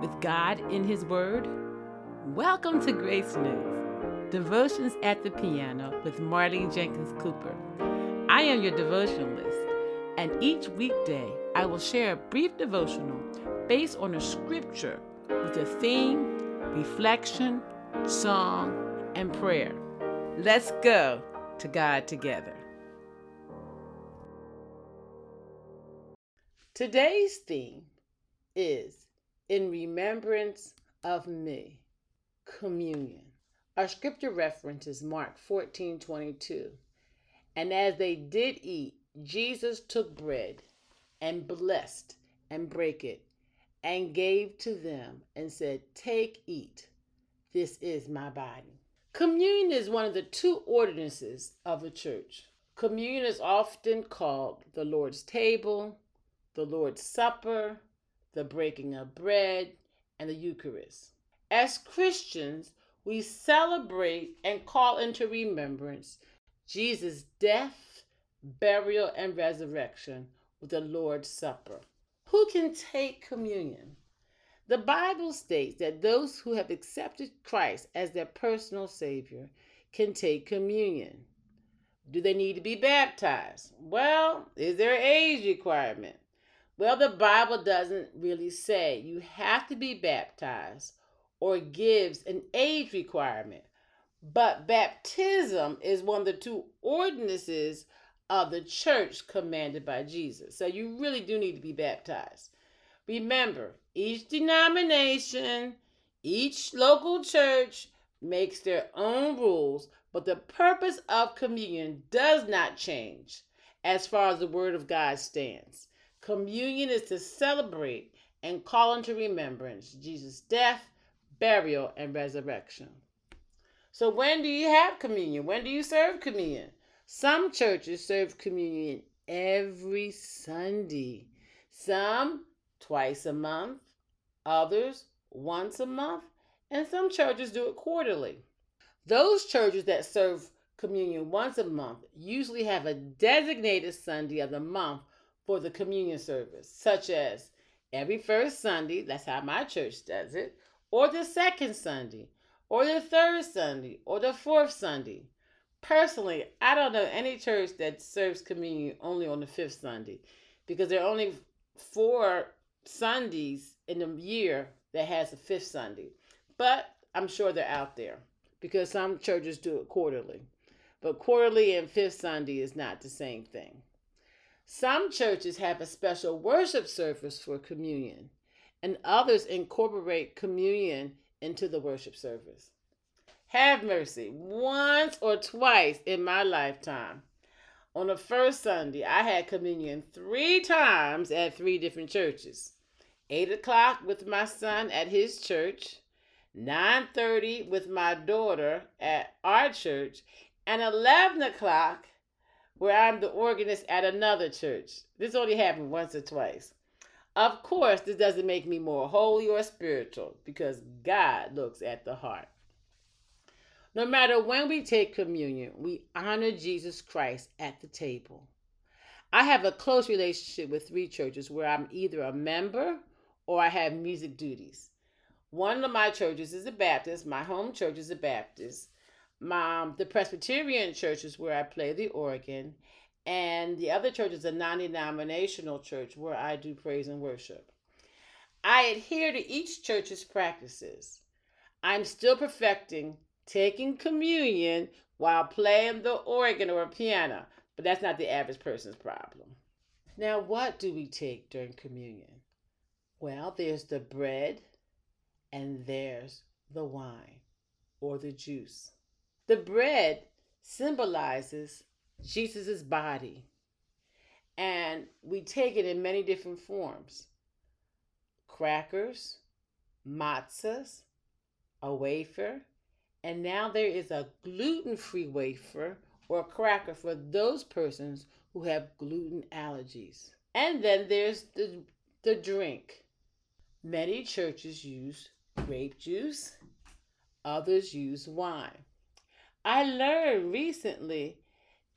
with God in His Word? Welcome to Grace Notes, Devotions at the Piano with Marlene Jenkins Cooper. I am your devotionalist, and each weekday I will share a brief devotional based on a scripture with a theme, reflection, song, and prayer. Let's go to God together. Today's theme is In Remembrance of Me, Communion. Our scripture reference is Mark 14 22. And as they did eat, Jesus took bread and blessed and brake it and gave to them and said, Take, eat. This is my body. Communion is one of the two ordinances of the church. Communion is often called the Lord's table, the Lord's Supper, the breaking of bread, and the Eucharist. As Christians, we celebrate and call into remembrance Jesus' death, burial, and resurrection with the Lord's Supper. Who can take communion? The Bible states that those who have accepted Christ as their personal Savior can take communion. Do they need to be baptized? Well, is there an age requirement? Well, the Bible doesn't really say you have to be baptized or gives an age requirement. But baptism is one of the two ordinances of the church commanded by Jesus. So you really do need to be baptized. Remember, each denomination, each local church makes their own rules, but the purpose of communion does not change as far as the Word of God stands. Communion is to celebrate and call into remembrance Jesus' death, burial, and resurrection. So, when do you have communion? When do you serve communion? Some churches serve communion every Sunday, some twice a month, others once a month, and some churches do it quarterly. Those churches that serve communion once a month usually have a designated Sunday of the month for the communion service, such as every first Sunday, that's how my church does it, or the second Sunday, or the third Sunday, or the fourth Sunday. Personally, I don't know any church that serves communion only on the fifth Sunday because there are only four Sundays in the year that has a fifth Sunday. But I'm sure they're out there because some churches do it quarterly. But quarterly and fifth Sunday is not the same thing. Some churches have a special worship service for communion, and others incorporate communion into the worship service. Have mercy, once or twice in my lifetime. On the first Sunday, I had communion three times at three different churches. 8 o'clock with my son at his church, 9.30 with my daughter at our church, and 11 o'clock where I'm the organist at another church. This only happened once or twice. Of course, this doesn't make me more holy or spiritual because God looks at the heart. No matter when we take communion, we honor Jesus Christ at the table. I have a close relationship with three churches where I'm either a member or I have music duties. One of my churches is a Baptist, my home church is a Baptist, my, um, the Presbyterian church is where I play the organ, and the other church is a non denominational church where I do praise and worship. I adhere to each church's practices. I'm still perfecting taking communion while playing the organ or piano, but that's not the average person's problem. Now, what do we take during communion? Well, there's the bread and there's the wine or the juice. The bread symbolizes Jesus' body, and we take it in many different forms crackers, matzahs, a wafer, and now there is a gluten free wafer or cracker for those persons who have gluten allergies. And then there's the, the drink. Many churches use grape juice, others use wine. I learned recently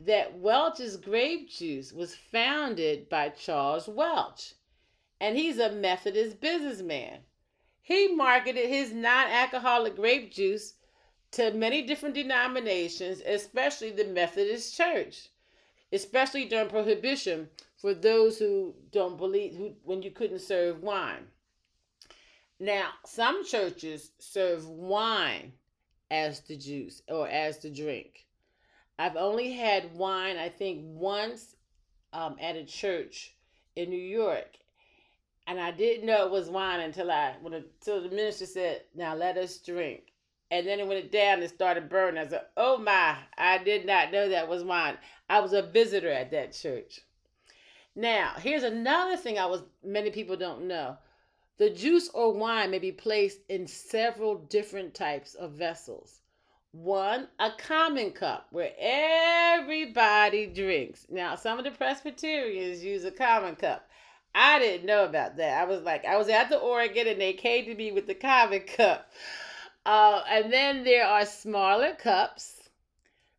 that Welch's grape juice was founded by Charles Welch, and he's a Methodist businessman. he marketed his non alcoholic grape juice to many different denominations, especially the Methodist Church, especially during Prohibition for those who don't believe, who, when you couldn't serve wine. Now, some churches serve wine as the juice or as the drink. I've only had wine, I think, once um, at a church in New York, and I didn't know it was wine until I when until the minister said, "Now let us drink." And then it went down and started burning. I said, "Oh my! I did not know that was wine. I was a visitor at that church." Now, here's another thing I was many people don't know. The juice or wine may be placed in several different types of vessels. One, a common cup where everybody drinks. Now, some of the Presbyterians use a common cup. I didn't know about that. I was like, I was at the organ and they came to me with the common cup. Uh, and then there are smaller cups.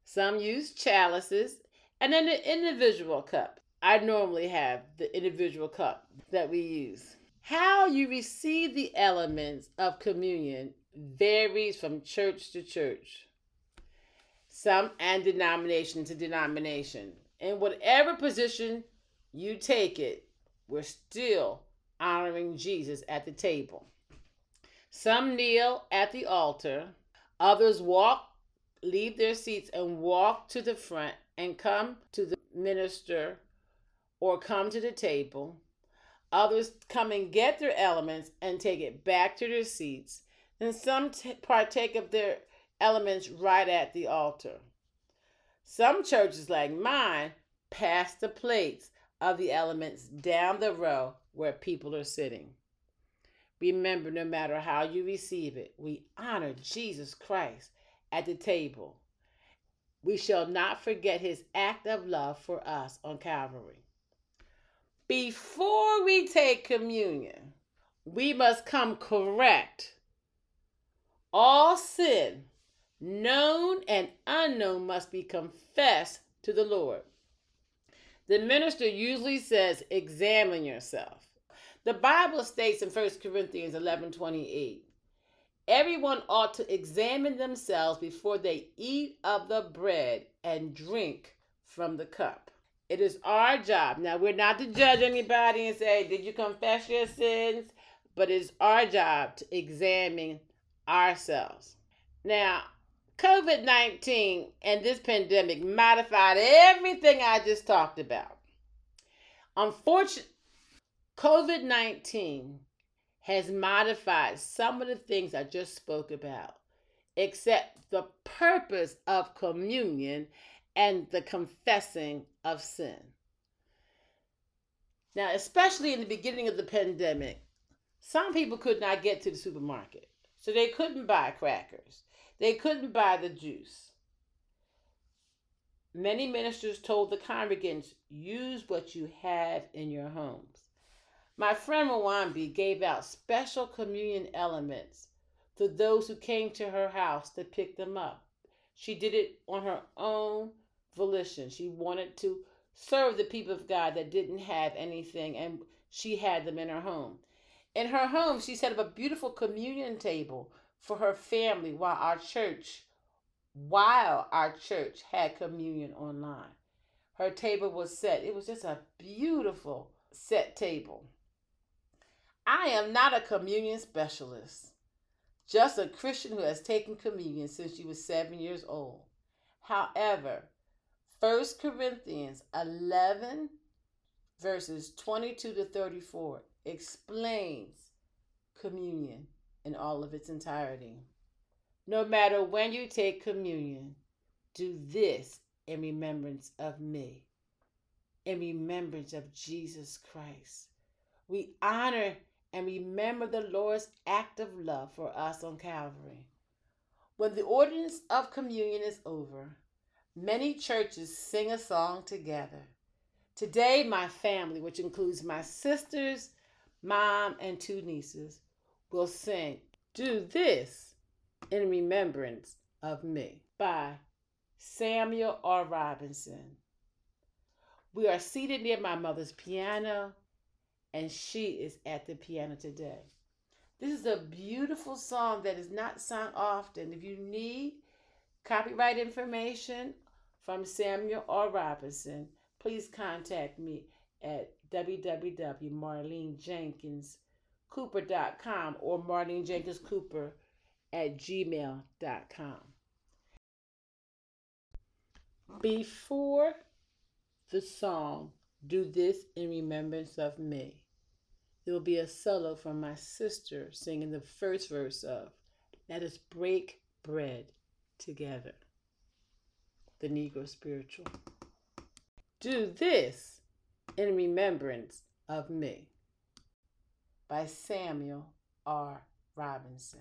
Some use chalices. And then the individual cup. I normally have the individual cup that we use. How you receive the elements of communion varies from church to church, some and denomination to denomination. In whatever position you take it, we're still honoring Jesus at the table. Some kneel at the altar, others walk, leave their seats, and walk to the front and come to the minister or come to the table. Others come and get their elements and take it back to their seats. And some t- partake of their elements right at the altar. Some churches, like mine, pass the plates of the elements down the row where people are sitting. Remember, no matter how you receive it, we honor Jesus Christ at the table. We shall not forget his act of love for us on Calvary. Before we take communion, we must come correct. All sin, known and unknown, must be confessed to the Lord. The minister usually says, Examine yourself. The Bible states in 1 Corinthians 11 28, everyone ought to examine themselves before they eat of the bread and drink from the cup. It is our job. Now, we're not to judge anybody and say, Did you confess your sins? But it's our job to examine ourselves. Now, COVID 19 and this pandemic modified everything I just talked about. Unfortunately, COVID 19 has modified some of the things I just spoke about, except the purpose of communion and the confessing of sin. Now, especially in the beginning of the pandemic, some people could not get to the supermarket. So they couldn't buy crackers. They couldn't buy the juice. Many ministers told the congregants, use what you have in your homes. My friend Mwambi gave out special communion elements to those who came to her house to pick them up. She did it on her own volition. She wanted to serve the people of God that didn't have anything, and she had them in her home. In her home, she set up a beautiful communion table for her family while our church while our church had communion online. Her table was set. It was just a beautiful set table. I am not a communion specialist, just a Christian who has taken communion since she was seven years old. However, 1 Corinthians 11, verses 22 to 34, explains communion in all of its entirety. No matter when you take communion, do this in remembrance of me, in remembrance of Jesus Christ. We honor and remember the Lord's act of love for us on Calvary. When the ordinance of communion is over, Many churches sing a song together. Today, my family, which includes my sisters, mom, and two nieces, will sing Do This in Remembrance of Me by Samuel R. Robinson. We are seated near my mother's piano, and she is at the piano today. This is a beautiful song that is not sung often. If you need copyright information from Samuel R. Robinson, please contact me at www.marlenejenkinscooper.com or marlenejenkinscooper at gmail.com. Before the song, Do This in Remembrance of Me, there will be a solo from my sister singing the first verse of Let Us Break Bread Together, the Negro Spiritual. Do This in Remembrance of Me by Samuel R. Robinson.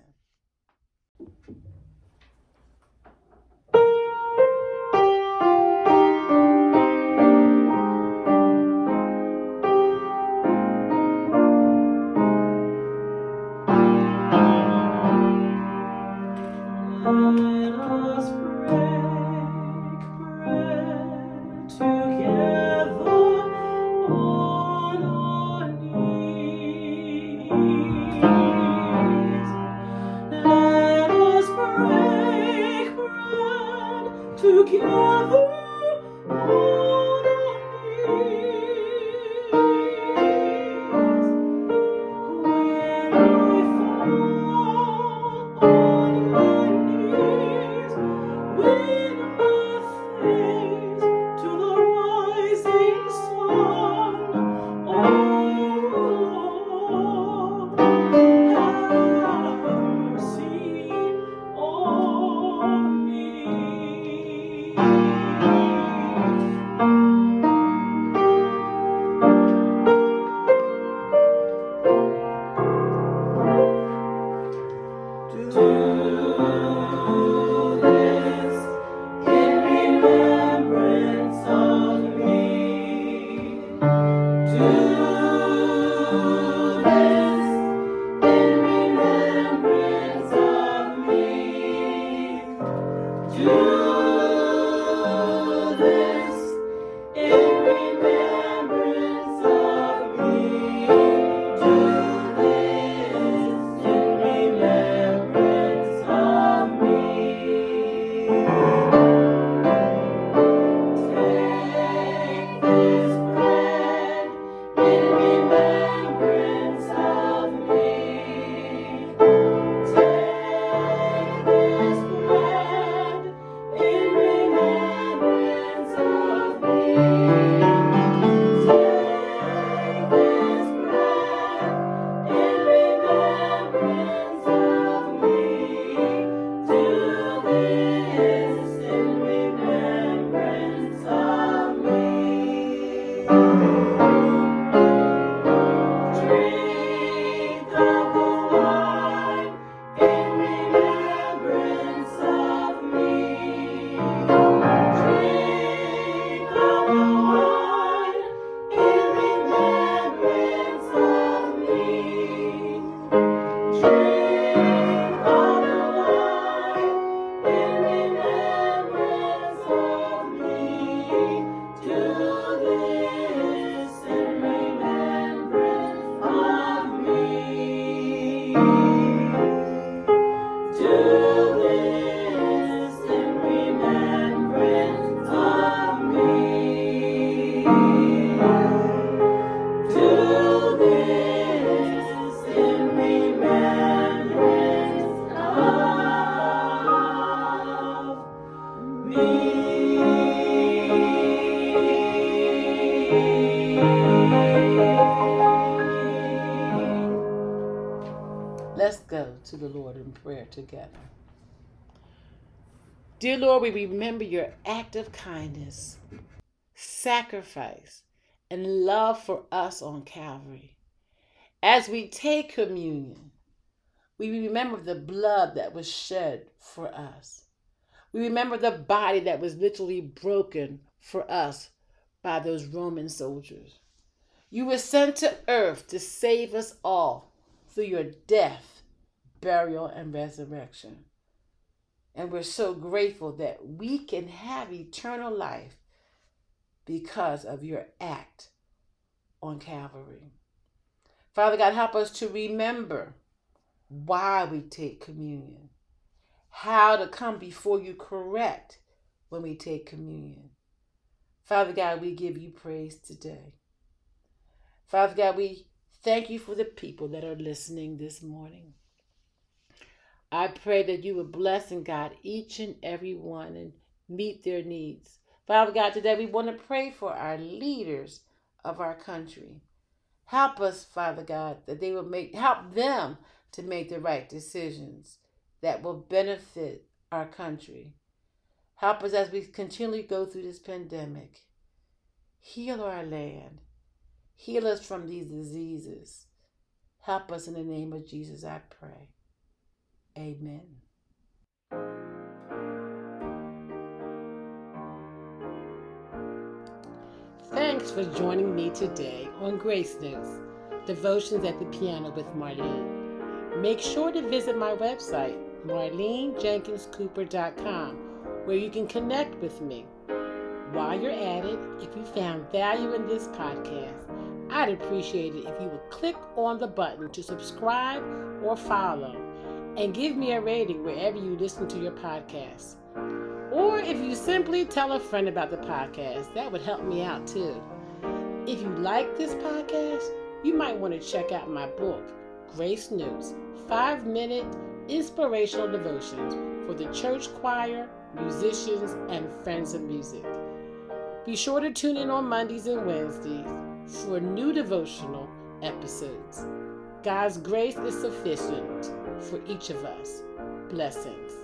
Together. Dear Lord, we remember your act of kindness, sacrifice, and love for us on Calvary. As we take communion, we remember the blood that was shed for us. We remember the body that was literally broken for us by those Roman soldiers. You were sent to earth to save us all through your death burial, and resurrection. And we're so grateful that we can have eternal life because of your act on Calvary. Father God, help us to remember why we take communion, how to come before you correct when we take communion. Father God, we give you praise today. Father God, we thank you for the people that are listening this morning. I pray that you would bless and guide each and every one and meet their needs. Father God, today we want to pray for our leaders of our country. Help us, Father God, that they will make help them to make the right decisions that will benefit our country. Help us as we continually go through this pandemic. Heal our land. Heal us from these diseases. Help us in the name of Jesus, I pray. Amen. Thanks for joining me today on Grace Notes, Devotions at the Piano with Marlene. Make sure to visit my website, marlenejenkinscooper.com, where you can connect with me. While you're at it, if you found value in this podcast, I'd appreciate it if you would click on the button to subscribe or follow and give me a rating wherever you listen to your podcast. Or if you simply tell a friend about the podcast, that would help me out too. If you like this podcast, you might want to check out my book, Grace Notes Five Minute Inspirational Devotions for the Church Choir, Musicians, and Friends of Music. Be sure to tune in on Mondays and Wednesdays for new devotional episodes. God's grace is sufficient for each of us. Blessings.